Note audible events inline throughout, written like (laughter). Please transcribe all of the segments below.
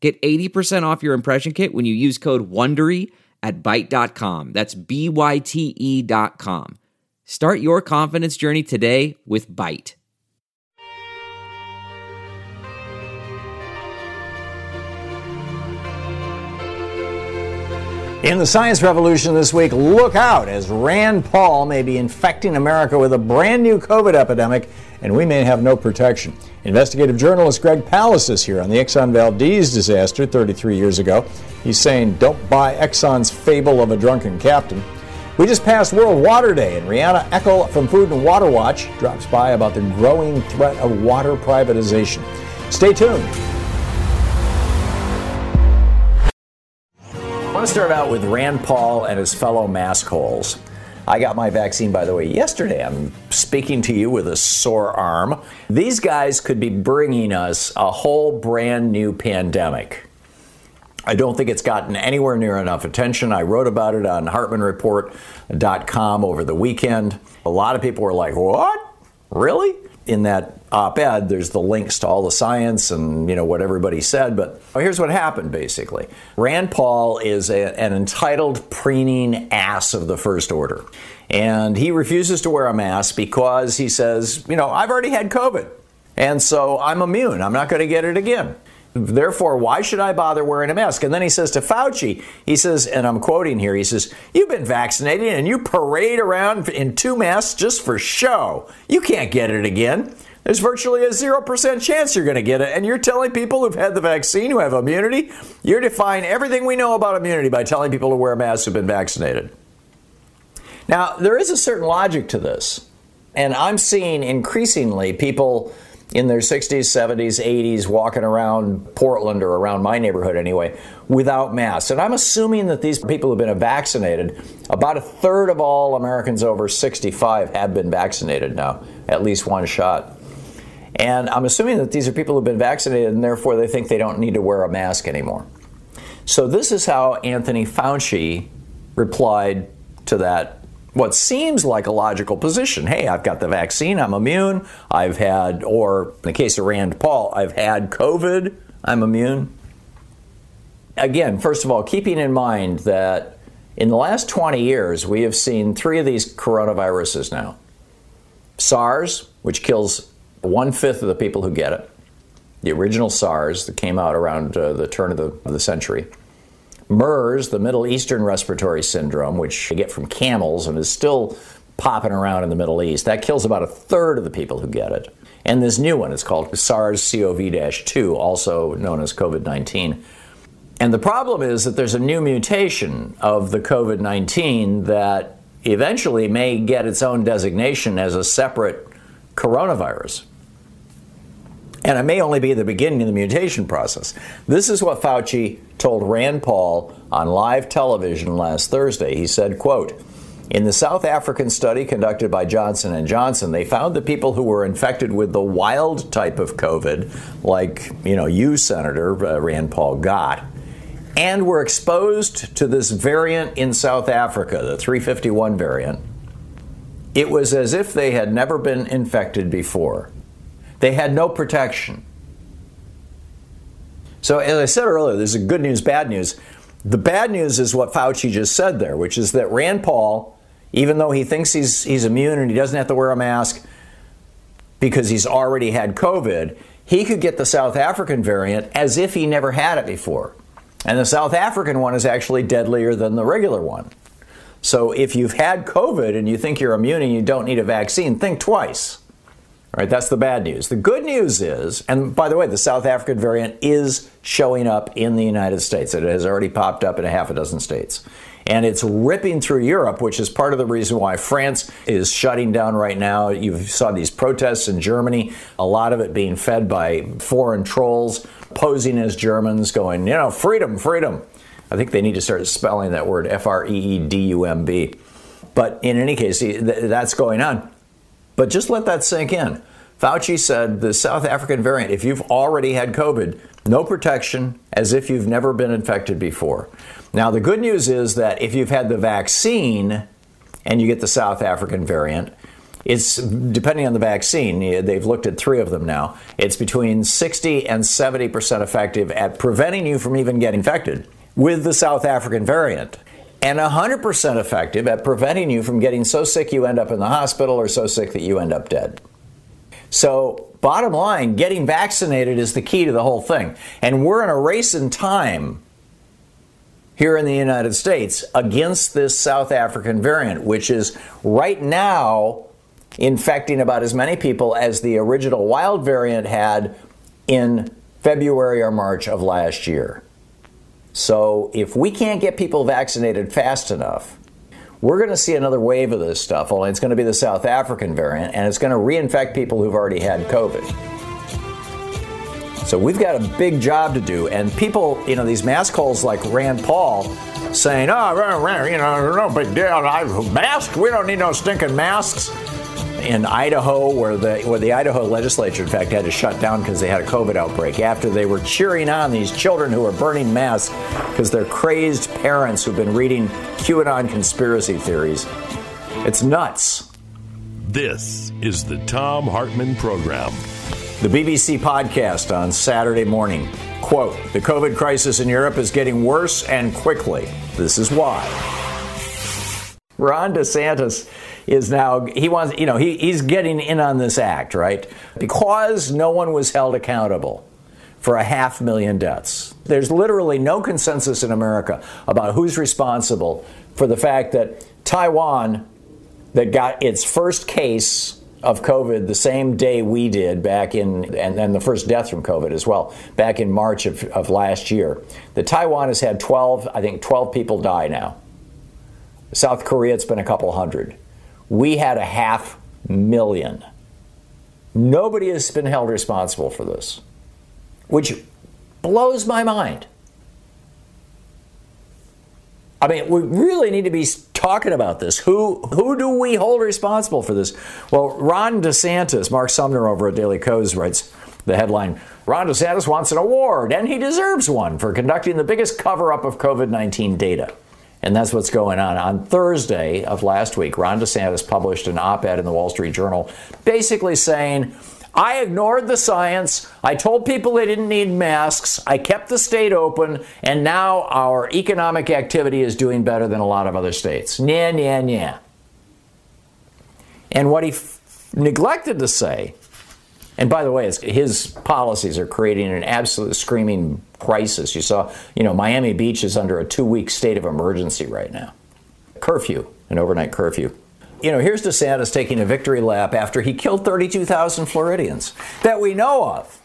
Get 80% off your impression kit when you use code WONDERY at Byte.com. That's B-Y-T-E dot com. Start your confidence journey today with Byte. In the science revolution this week, look out as Rand Paul may be infecting America with a brand new COVID epidemic and we may have no protection. Investigative journalist Greg Palast is here on the Exxon Valdez disaster 33 years ago. He's saying, don't buy Exxon's fable of a drunken captain. We just passed World Water Day, and Rianna Eckel from Food and Water Watch drops by about the growing threat of water privatization. Stay tuned. I want to start out with Rand Paul and his fellow mask holes. I got my vaccine, by the way, yesterday. I'm speaking to you with a sore arm. These guys could be bringing us a whole brand new pandemic. I don't think it's gotten anywhere near enough attention. I wrote about it on HartmannReport.com over the weekend. A lot of people were like, What? Really? in that op-ed there's the links to all the science and you know what everybody said but oh, here's what happened basically rand paul is a, an entitled preening ass of the first order and he refuses to wear a mask because he says you know i've already had covid and so i'm immune i'm not going to get it again Therefore, why should I bother wearing a mask? And then he says to Fauci, he says, and I'm quoting here, he says, You've been vaccinated and you parade around in two masks just for show. You can't get it again. There's virtually a 0% chance you're going to get it. And you're telling people who've had the vaccine, who have immunity, you're defying everything we know about immunity by telling people to wear masks who've been vaccinated. Now, there is a certain logic to this. And I'm seeing increasingly people in their 60s, 70s, 80s walking around Portland or around my neighborhood anyway without masks. And I'm assuming that these people have been vaccinated. About a third of all Americans over 65 have been vaccinated now, at least one shot. And I'm assuming that these are people who've been vaccinated and therefore they think they don't need to wear a mask anymore. So this is how Anthony Fauci replied to that what seems like a logical position. Hey, I've got the vaccine, I'm immune. I've had, or in the case of Rand Paul, I've had COVID, I'm immune. Again, first of all, keeping in mind that in the last 20 years, we have seen three of these coronaviruses now SARS, which kills one fifth of the people who get it, the original SARS that came out around uh, the turn of the, of the century. MERS, the Middle Eastern Respiratory Syndrome, which you get from camels and is still popping around in the Middle East, that kills about a third of the people who get it. And this new one is called SARS CoV 2, also known as COVID 19. And the problem is that there's a new mutation of the COVID 19 that eventually may get its own designation as a separate coronavirus. And it may only be the beginning of the mutation process. This is what Fauci told Rand Paul on live television last Thursday. He said, quote, in the South African study conducted by Johnson & Johnson, they found that people who were infected with the wild type of COVID, like, you know, you, Senator uh, Rand Paul, got, and were exposed to this variant in South Africa, the 351 variant, it was as if they had never been infected before. They had no protection. So, as I said earlier, there's a good news, bad news. The bad news is what Fauci just said there, which is that Rand Paul, even though he thinks he's, he's immune and he doesn't have to wear a mask because he's already had COVID, he could get the South African variant as if he never had it before. And the South African one is actually deadlier than the regular one. So if you've had COVID and you think you're immune and you don't need a vaccine, think twice. All right, that's the bad news. The good news is, and by the way, the South African variant is showing up in the United States. It has already popped up in a half a dozen states. And it's ripping through Europe, which is part of the reason why France is shutting down right now. You saw these protests in Germany, a lot of it being fed by foreign trolls posing as Germans, going, you know, freedom, freedom. I think they need to start spelling that word F R E E D U M B. But in any case, that's going on. But just let that sink in. Fauci said the South African variant, if you've already had COVID, no protection, as if you've never been infected before. Now, the good news is that if you've had the vaccine and you get the South African variant, it's depending on the vaccine, they've looked at three of them now. It's between 60 and 70% effective at preventing you from even getting infected with the South African variant and 100% effective at preventing you from getting so sick you end up in the hospital or so sick that you end up dead. So, bottom line, getting vaccinated is the key to the whole thing. And we're in a race in time here in the United States against this South African variant, which is right now infecting about as many people as the original wild variant had in February or March of last year. So, if we can't get people vaccinated fast enough, we're going to see another wave of this stuff, only it's going to be the South African variant, and it's going to reinfect people who've already had COVID. So we've got a big job to do. And people, you know, these mask holes like Rand Paul saying, oh, you know, no big deal. Masks, we don't need no stinking masks in Idaho, where the where the Idaho legislature, in fact, had to shut down because they had a COVID outbreak after they were cheering on these children who were burning masks because they're crazed parents who've been reading QAnon conspiracy theories. It's nuts. This is the Thom Hartmann Program. The BBC podcast on Saturday morning. Quote The COVID crisis in Europe is getting worse and quickly. This is why. Ron DeSantis is now he wants you know he, he's getting in on this act right because no one was held accountable for a half million deaths there's literally no consensus in america about who's responsible for the fact that taiwan that got its first case of COVID the same day we did back in, and then the first death from COVID as well, back in March of, of last year. The Taiwan has had 12, I think 12 people die now. South Korea, it's been a couple hundred we had a half million. Nobody has been held responsible for this, which blows my mind. I mean, we really need to be talking about this. Who who do we hold responsible for this? Well, Ron DeSantis, Mark Sumner over at Daily Kos writes the headline: Ron DeSantis wants an award, and he deserves one for conducting the biggest cover-up of COVID-19 data. And that's what's going on. On Thursday of last week, Ron DeSantis published an op ed in the Wall Street Journal basically saying, I ignored the science. I told people they didn't need masks. I kept the state open. And now our economic activity is doing better than a lot of other states. Nya, nya, nya. And what he f- neglected to say and by the way, his policies are creating an absolute screaming crisis. You saw, you know, Miami Beach is under a two week state of emergency right now. Curfew, an overnight curfew. You know, here's DeSantis taking a victory lap after he killed 32,000 Floridians that we know of.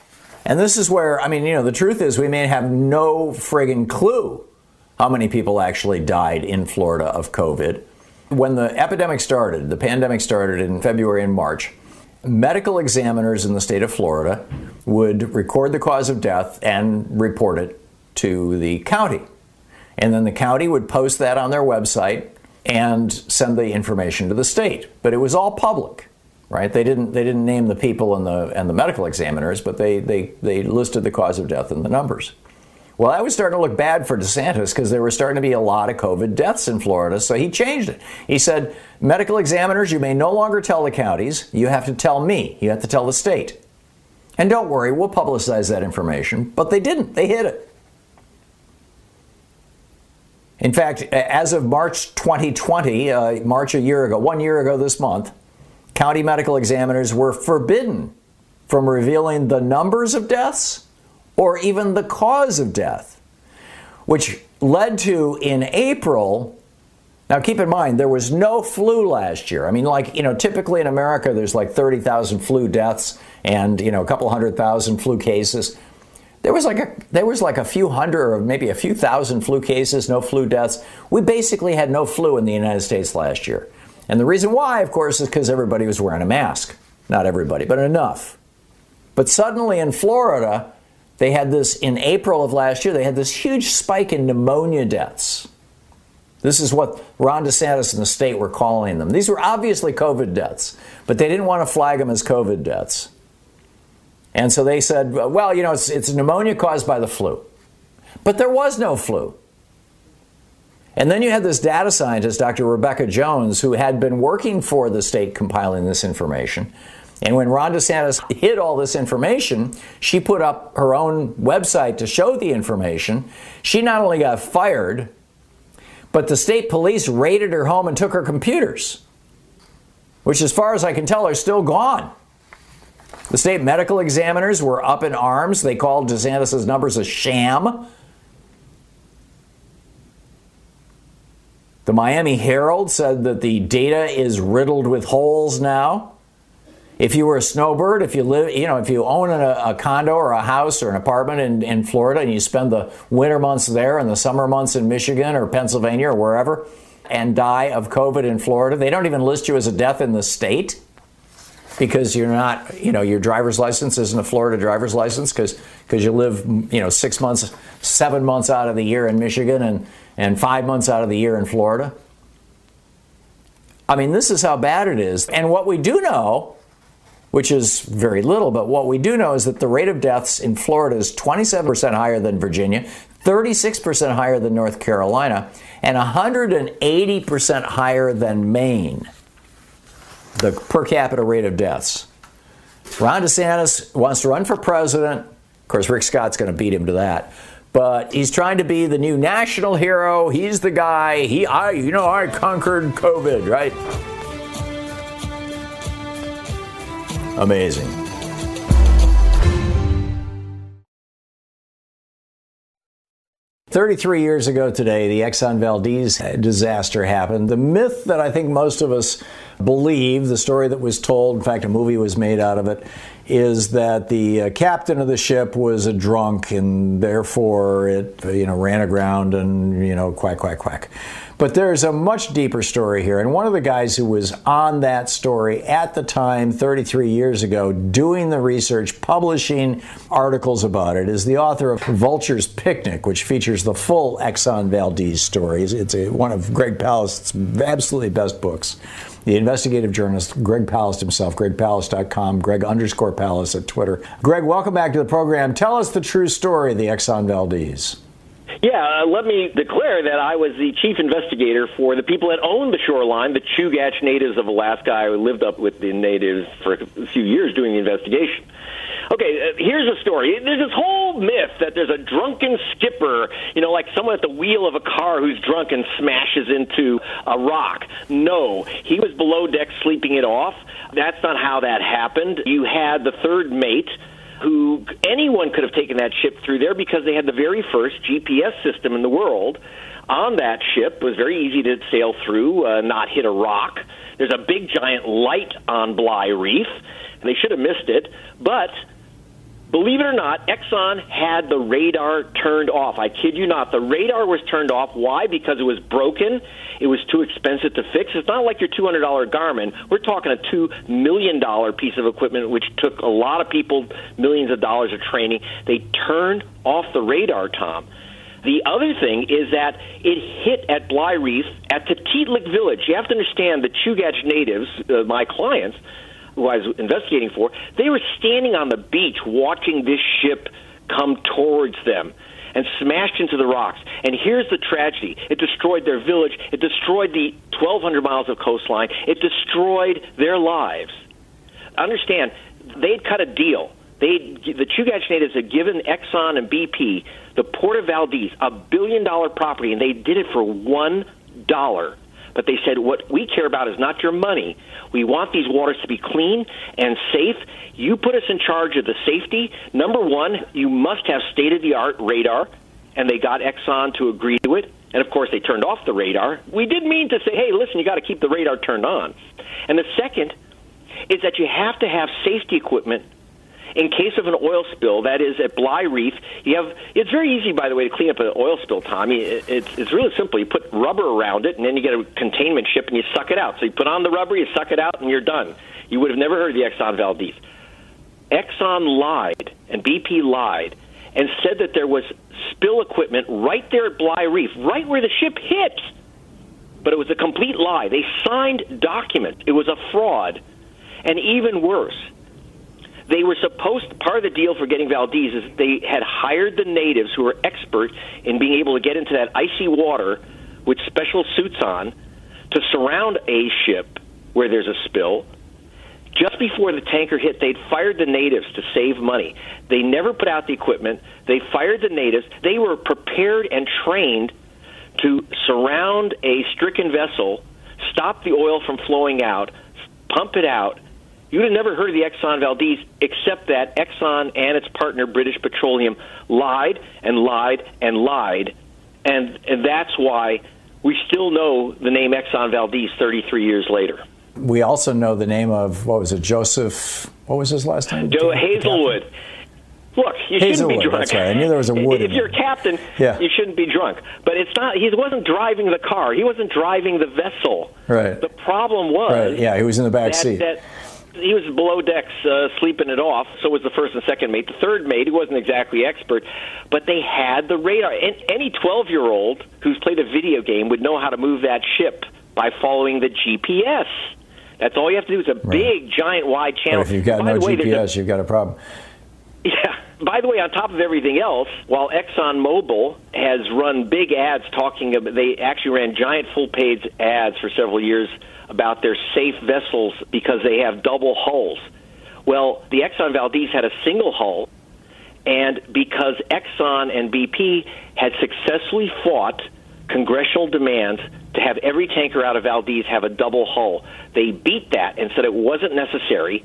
And this is where, I mean, you know, the truth is we may have no friggin' clue how many people actually died in Florida of COVID. When the epidemic started, the pandemic started in February and March, medical examiners in the state of Florida would record the cause of death and report it to the county. And then the county would post that on their website and send the information to the state. But it was all public, right? They didn't they didn't name the people and the and the medical examiners, but they they, they listed the cause of death and the numbers. Well, that was starting to look bad for DeSantis because there were starting to be a lot of COVID deaths in Florida. So he changed it. He said, medical examiners, you may no longer tell the counties. You have to tell me. You have to tell the state. And don't worry, we'll publicize that information. But they didn't, they hid it. In fact, as of March 2020, uh, March a year ago, one year ago this month, county medical examiners were forbidden from revealing the numbers of deaths or even the cause of death, which led to in April. Now, keep in mind, there was no flu last year. I mean, like, you know, typically in America, there's like 30,000 flu deaths and, you know, a couple hundred thousand flu cases. There was like a there was like a few hundred or maybe a few thousand flu cases, no flu deaths. We basically had no flu in the United States last year. And the reason why, of course, is because everybody was wearing a mask. Not everybody, but enough. But suddenly in Florida, they had this in April of last year, they had this huge spike in pneumonia deaths. This is what Ron DeSantis and the state were calling them. These were obviously COVID deaths, but they didn't want to flag them as COVID deaths. And so they said, well, you know, it's, it's pneumonia caused by the flu. But there was no flu. And then you had this data scientist, Dr. Rebecca Jones, who had been working for the state compiling this information. And when Ron DeSantis hid all this information, she put up her own website to show the information. She not only got fired, but the state police raided her home and took her computers, which, as far as I can tell, are still gone. The state medical examiners were up in arms. They called DeSantis' numbers a sham. The Miami Herald said that the data is riddled with holes now. If you were a snowbird, if you live, you know, if you own a, a, condo or a house or an apartment in, in Florida and you spend the winter months there and the summer months in Michigan or Pennsylvania or wherever and die of COVID in Florida, they don't even list you as a death in the state because you're not, you know, your driver's license isn't a Florida driver's license because because you live, you know, six months, seven months out of the year in Michigan and and five months out of the year in Florida. I mean, this is how bad it is. And what we do know, which is very little, but what we do know is that the rate of deaths in Florida is 27% higher than Virginia, 36% higher than North Carolina, and 180% higher than Maine the per capita rate of deaths. Ron DeSantis wants to run for president. Of course, Rick Scott's going to beat him to that. But he's trying to be the new national hero. He's the guy. He, I, you know, I conquered COVID, right? Amazing. 33 years ago today, the Exxon Valdez disaster happened. The myth that I think most of us believe, the story that was told, in fact, a movie was made out of it, is that the uh, captain of the ship was a drunk and therefore it, you know, ran aground and, you know, quack, quack, quack. But there's a much deeper story here. And one of the guys who was on that story at the time, 33 years ago, doing the research, publishing articles about it, is the author of Vulture's Picnic, which features the full Exxon Valdez stories. It's a, one of Greg Palast's absolutely best books. The investigative journalist, Greg Palast himself, gregpalast.com, Greg underscore Palast at Twitter. Greg, welcome back to the program. Tell us the true story of the Exxon Valdez. Yeah, uh, let me declare that I was the chief investigator for the people that owned the shoreline, the Chugach natives of Alaska. I lived up with the natives for a few years doing the investigation. Okay, uh, here's a story. There's this whole myth that there's a drunken skipper, you know, like someone at the wheel of a car who's drunk and smashes into a rock. No, he was below deck sleeping it off. That's not how that happened. You had the third mate who anyone could have taken that ship through there because they had the very first GPS system in the world on that ship. It was very easy to sail through, uh, not hit a rock. There's a big giant light on Bligh Reef. And they should have missed it, but Believe it or not, Exxon had the radar turned off. I kid you not. The radar was turned off. Why? Because it was broken. It was too expensive to fix. It's not like your $200 Garmin. We're talking a $2 million piece of equipment, which took a lot of people millions of dollars of training. They turned off the radar, Thom. The other thing is that it hit at Bligh Reef at Tatitlek Village. You have to understand the Chugach natives, uh, my clients, who I was investigating for, they were standing on the beach watching this ship come towards them and smashed into the rocks. And here's the tragedy it destroyed their village, it destroyed the 1,200 miles of coastline, it destroyed their lives. Understand, they'd cut a deal. They, the Chugach natives had given Exxon and BP the Port of Valdez a billion dollar property, and they did it for one dollar. But they said, what we care about is not your money. We want these waters to be clean and safe. You put us in charge of the safety. Number one, you must have state of the art radar, and they got Exxon to agree to it. And of course, they turned off the radar. We did mean to say, hey, listen, you got to keep the radar turned on. And the second is that you have to have safety equipment in case of an oil spill, that is at Bligh Reef, you have. It's very easy, by the way, to clean up an oil spill, Tommy. It's it's really simple. You put rubber around it, and then you get a containment ship, and you suck it out. So you put on the rubber, you suck it out, and you're done. You would have never heard of the Exxon Valdez. Exxon lied, and BP lied, and said that there was spill equipment right there at Bligh Reef, right where the ship hit. But it was a complete lie. They signed documents. It was a fraud. And even worse, they were supposed part of the deal for getting Valdez is they had hired the natives who were expert in being able to get into that icy water with special suits on to surround a ship where there's a spill. Just before the tanker hit, they'd fired the natives to save money. They never put out the equipment. They fired the natives. They were prepared and trained to surround a stricken vessel, stop the oil from flowing out, pump it out. You'd have never heard of the Exxon Valdez except that Exxon and its partner British Petroleum lied and lied and lied. And, and that's why we still know the name Exxon Valdez 33 years later. We also know the name of, what was it, Joseph, what was his last name? Joe Hazelwood. Look, you Hazelwood, shouldn't be drunk. That's right. I knew there was a wood. If you're a captain, yeah. you shouldn't be drunk. But it's not. He wasn't driving the car. He wasn't driving the vessel. Right. The problem was. Right. Yeah, he was in the back that, seat. That he was below decks uh, sleeping it off. So was the first and second mate. The third mate, he wasn't exactly expert, but they had the radar. And any 12 year old who's played a video game would know how to move that ship by following the GPS. That's all you have to do. is a right. big, giant, wide channel. But if you've got By no way, GPS, a, you've got a problem. (laughs) Yeah. By the way, on top of everything else, while ExxonMobil has run big ads talking about, they actually ran giant full page ads for several years about their safe vessels because they have double hulls. Well, the Exxon Valdez had a single hull, and because Exxon and BP had successfully fought congressional demands to have every tanker out of Valdez have a double hull, they beat that and said it wasn't necessary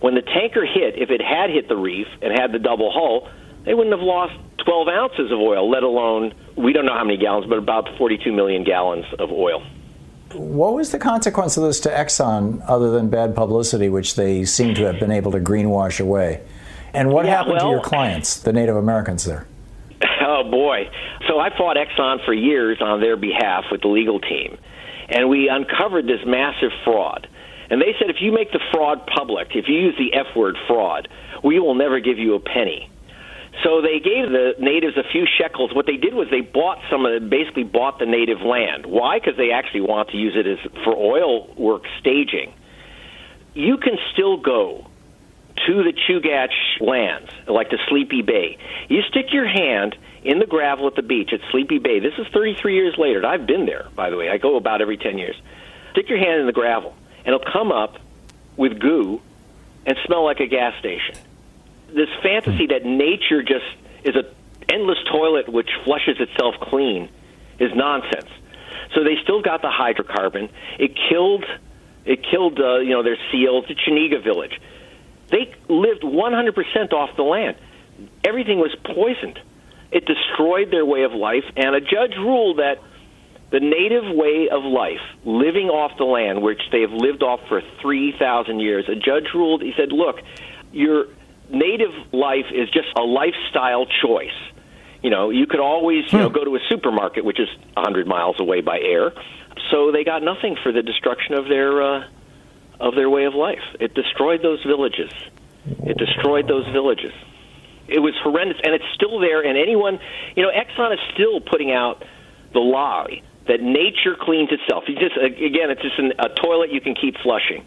when the tanker hit, if it had hit the reef and had the double hull, they wouldn't have lost 12 ounces of oil, let alone, we don't know how many gallons, but about 42 million gallons of oil. What was the consequence of this to Exxon other than bad publicity, which they seem to have been able to greenwash away? And what yeah, happened well, to your clients, the Native Americans there? (laughs) Oh, boy. So I fought Exxon for years on their behalf with the legal team, and we uncovered this massive fraud. And they said if you make the fraud public, if you use the F word fraud, we will never give you a penny. So they gave the natives a few shekels. What they did was they bought some of the, basically bought the native land. Why? Because they actually want to use it as for oil work staging. You can still go to the Chugach lands, like the Sleepy Bay. You stick your hand in the gravel at the beach at Sleepy Bay. This is 33 years later. I've been there, by the way. I go about every 10 years. Stick your hand in the gravel and it'll come up with goo and smell like a gas station. This fantasy that nature just is an endless toilet which flushes itself clean is nonsense. So they still got the hydrocarbon. It killed it killed uh, you know their seals, the Chenega village. They lived 100% off the land. Everything was poisoned. It destroyed their way of life, and a judge ruled that the native way of life, living off the land, which they have lived off for 3,000 years, a judge ruled, he said, look, your native life is just a lifestyle choice. You know, you could always, you know, hmm. go to a supermarket, which is 100 miles away by air. So they got nothing for the destruction of their uh, of their way of life. It destroyed those villages. It destroyed those villages. It was horrendous, and it's still there. And anyone, you know, Exxon is still putting out the lie that nature cleans itself. You just again, it's just an, a toilet you can keep flushing.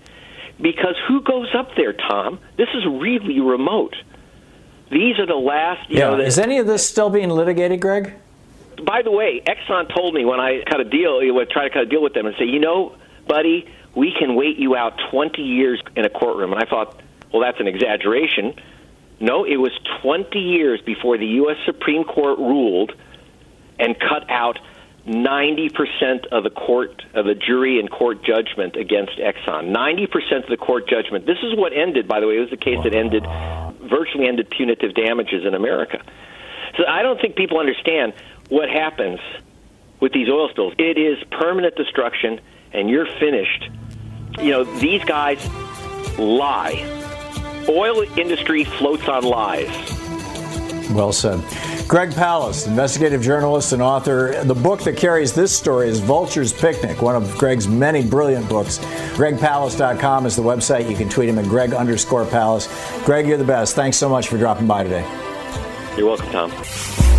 Because who goes up there, Thom? This is really remote. These are the last. yeah. Know, the, is any of this still being litigated, Greg? By the way, Exxon told me when I cut a deal, you would try to cut a deal with them and say, you know, buddy, we can wait you out 20 years in a courtroom. And I thought, well, that's an exaggeration. No, it was 20 years before the U.S. Supreme Court ruled and cut out 90% of the court of the jury and court judgment against Exxon. 90% of the court judgment. This is what ended, by the way, it was the case that ended virtually ended punitive damages in America. So I don't think people understand what happens with these oil spills. It is permanent destruction and you're finished. You know, these guys lie. Oil industry floats on lies. Well said. Greg Palast, investigative journalist and author. The book that carries this story is Vulture's Picnic, one of Greg's many brilliant books. GregPalast.com is the website. You can tweet him at Greg underscore Palast. Greg, you're the best. Thanks so much for dropping by today. You're welcome, Thom.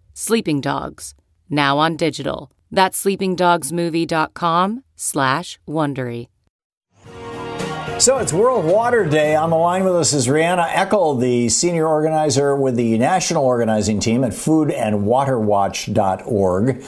Sleeping Dogs, now on digital. That's sleepingdogsmovie.com slash Wondery. So it's World Water Day. On the line with us is Rianna Eckel, the senior organizer with the national organizing team at foodandwaterwatch.org.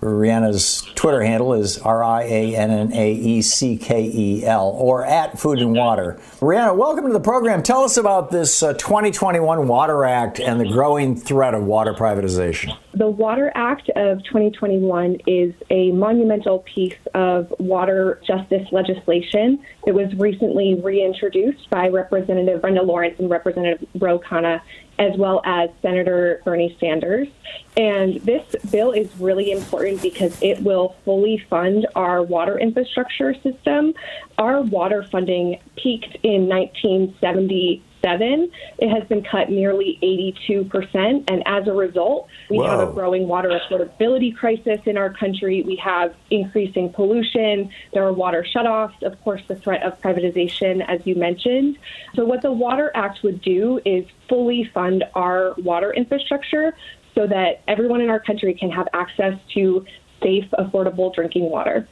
Rianna's Twitter handle is R I A N N A E C K E L or at Food and Water. Rianna, welcome to the program. Tell us about this uh, 2021 Water Act and the growing threat of water privatization. The Water Act of 2021 is a monumental piece of water justice legislation. It was recently reintroduced by Representative Brenda Lawrence and Representative Ro Khanna as well as Senator Bernie Sanders. And this bill is really important because it will fully fund our water infrastructure system. Our water funding peaked in 1970 it has been cut nearly 82%. And as a result, we Whoa. have a growing water affordability crisis in our country. We have increasing pollution. There are water shutoffs. Of course, the threat of privatization, as you mentioned. So, what the Water Act would do is fully fund our water infrastructure so that everyone in our country can have access to safe, affordable drinking water.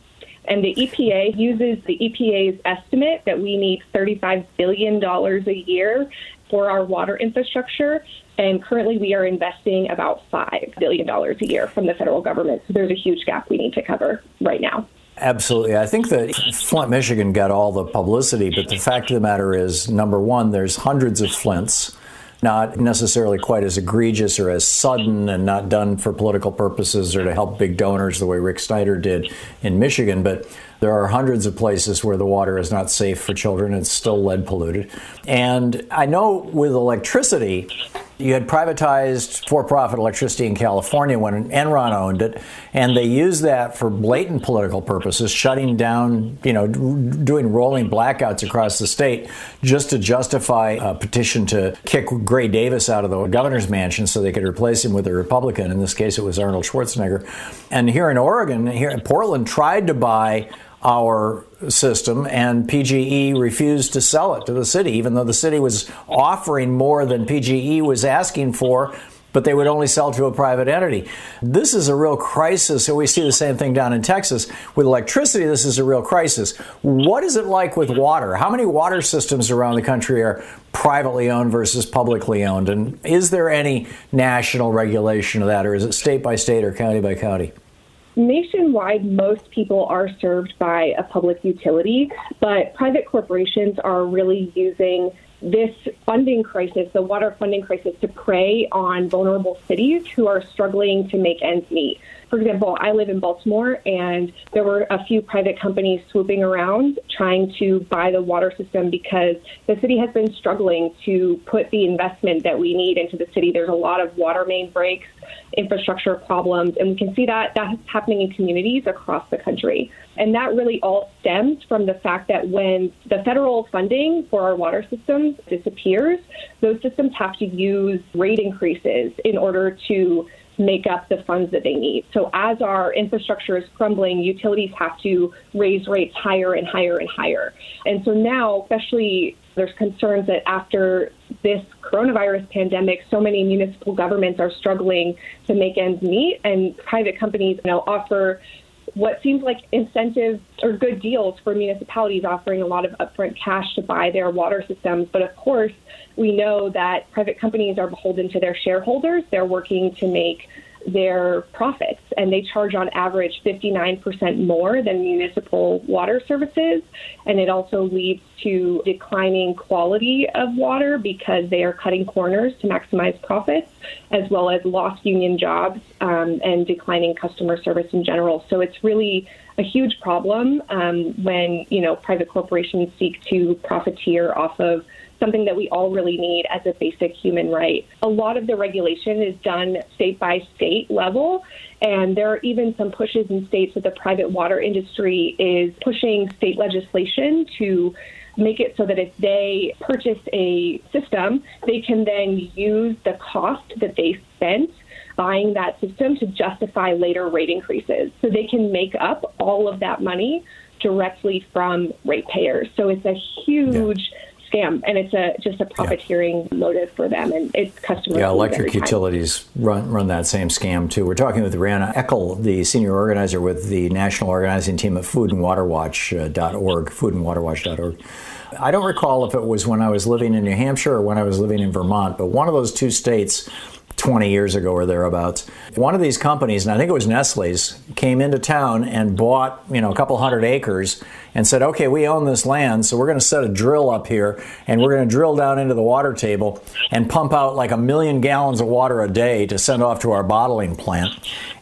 And the EPA uses the EPA's estimate that we need $35 billion a year for our water infrastructure. And currently, we are investing about $5 billion a year from the federal government. So there's a huge gap we need to cover right now. Absolutely. I think that Flint, Michigan got all the publicity, but the fact of the matter is number one, there's hundreds of Flints not necessarily quite as egregious or as sudden and not done for political purposes or to help big donors the way Rick Snyder did in Michigan, but there are hundreds of places where the water is not safe for children. It's still lead polluted. And I know with electricity, you had privatized for-profit electricity in California when Enron owned it, and they used that for blatant political purposes, shutting down, you know, doing rolling blackouts across the state just to justify a petition to kick Gray Davis out of the governor's mansion so they could replace him with a Republican. In this case, it was Arnold Schwarzenegger. And here in Oregon, here in Portland, tried to buy our system, and PGE refused to sell it to the city, even though the city was offering more than PGE was asking for. But they would only sell to a private entity. This is a real crisis. And we see the same thing down in Texas. With electricity, this is a real crisis. What is it like with water? How many water systems around the country are privately owned versus publicly owned? And is there any national regulation of that, or is it state by state or county by county? Nationwide, most people are served by a public utility, but private corporations are really using this funding crisis, the water funding crisis, to prey on vulnerable cities who are struggling to make ends meet. For example, I live in Baltimore, and there were a few private companies swooping around trying to buy the water system because the city has been struggling to put the investment that we need into the city. There's a lot of water main breaks, infrastructure problems, and we can see that that's happening in communities across the country. And that really all stems from the fact that when the federal funding for our water systems disappears, those systems have to use rate increases in order to make up the funds that they need. So as our infrastructure is crumbling, utilities have to raise rates higher and higher and higher. And so now, especially there's concerns that after this coronavirus pandemic, so many municipal governments are struggling to make ends meet, and private companies know offer what seems like incentives or good deals for municipalities offering a lot of upfront cash to buy their water systems. But of course, we know that private companies are beholden to their shareholders. They're working to make their profits, and they charge on average 59% more than municipal water services. And it also leads to declining quality of water because they are cutting corners to maximize profits, as well as lost union jobs um, and declining customer service in general. So it's really a huge problem um, when you know private corporations seek to profiteer off of something that we all really need as a basic human right. A lot of the regulation is done state by state level, and there are even some pushes in states that the private water industry is pushing state legislation to make it so that if they purchase a system, they can then use the cost that they spent buying that system to justify later rate increases. So they can make up all of that money directly from ratepayers. So it's a huge yeah scam, and it's a just a profiteering yeah. motive for them, and it's customers. Yeah, electric utilities run run that same scam too. We're talking with Rianna Eckel, the senior organizer with the national organizing team at FoodAndWaterWatch.org, FoodAndWaterWatch.org. I don't recall if it was when I was living in New Hampshire or when I was living in Vermont, but one of those two states 20 years ago or thereabouts. One of these companies, and I think it was Nestle's, came into town and bought, you know, a couple hundred acres and said, okay, we own this land, so we're going to set a drill up here and we're going to drill down into the water table and pump out like a million gallons of water a day to send off to our bottling plant.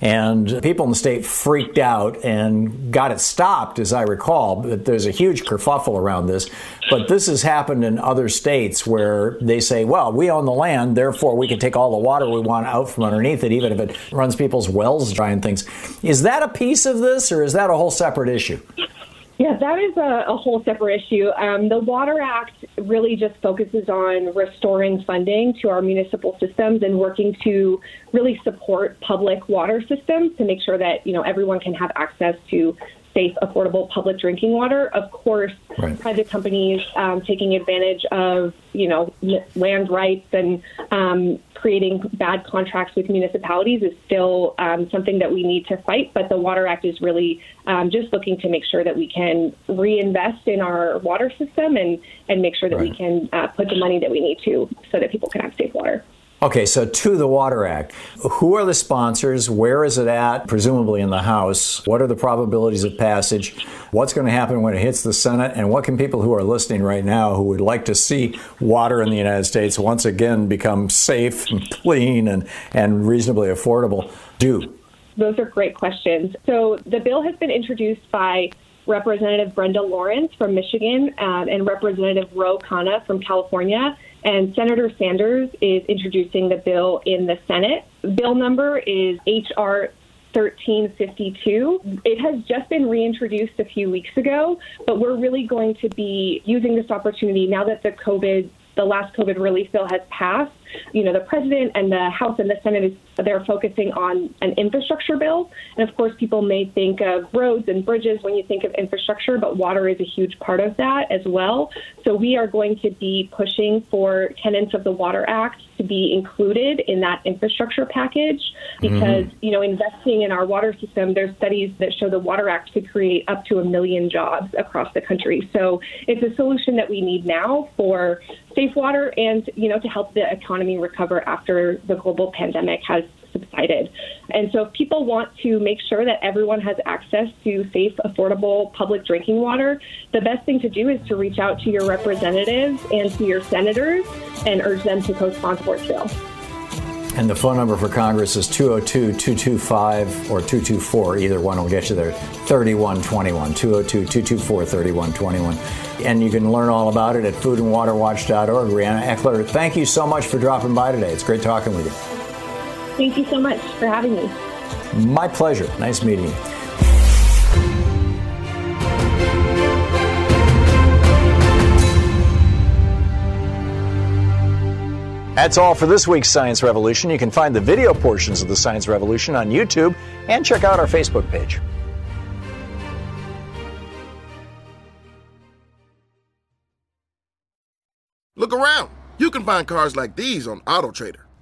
And people in the state freaked out and got it stopped, as I recall. But there's a huge kerfuffle around this. But this has happened in other states where they say, well, we own the land, therefore we can take all the water we want out from underneath it, even if it runs people's wells dry and things. Is that a piece of this, or is that a whole separate issue? Yeah, that is a, a whole separate issue. Um, the Water Act really just focuses on restoring funding to our municipal systems and working to really support public water systems to make sure that you know everyone can have access to safe, affordable public drinking water. Of course, right. private companies um, taking advantage of you know land rights and um, creating bad contracts with municipalities is still um, something that we need to fight. But the Water Act is really um, just looking to make sure that we can reinvest in our water system and and make sure that right. we can uh, put the money that we need to so that people can have safe water. Okay, so to the Water Act. Who are the sponsors? Where is it at? Presumably in the House. What are the probabilities of passage? What's going to happen when it hits the Senate? And what can people who are listening right now who would like to see water in the United States once again become safe and (laughs) clean and, and reasonably affordable do? Those are great questions. So the bill has been introduced by Representative Brenda Lawrence from Michigan um, and Representative Ro Khanna from California. And Senator Sanders is introducing the bill in the Senate. Bill number is H.R. 1352. It has just been reintroduced a few weeks ago, but we're really going to be using this opportunity now that the COVID, the last COVID relief bill has passed you know, the president and the House and the Senate is they're focusing on an infrastructure bill. And of course, people may think of roads and bridges when you think of infrastructure, but water is a huge part of that as well. So we are going to be pushing for tenants of the Water Act to be included in that infrastructure package because, mm-hmm. you know, investing in our water system, there's studies that show the Water Act could create up to a million jobs across the country. So it's a solution that we need now for safe water and, you know, to help the economy recover after the global pandemic has subsided. And so if people want to make sure that everyone has access to safe, affordable public drinking water, the best thing to do is to reach out to your representatives and to your senators and urge them to co-sponsor this bill. And the phone number for Congress is 202 225 or 224. Either one will get you there. 3121. 202 224 3121. And you can learn all about it at foodandwaterwatch.org. Rianna Eckler, thank you so much for dropping by today. It's great talking with you. Thank you so much for having me. My pleasure. Nice meeting you. That's all for this week's Science Revolution. You can find the video portions of the Science Revolution on YouTube and check out our Facebook page. Look around. You can find cars like these on AutoTrader,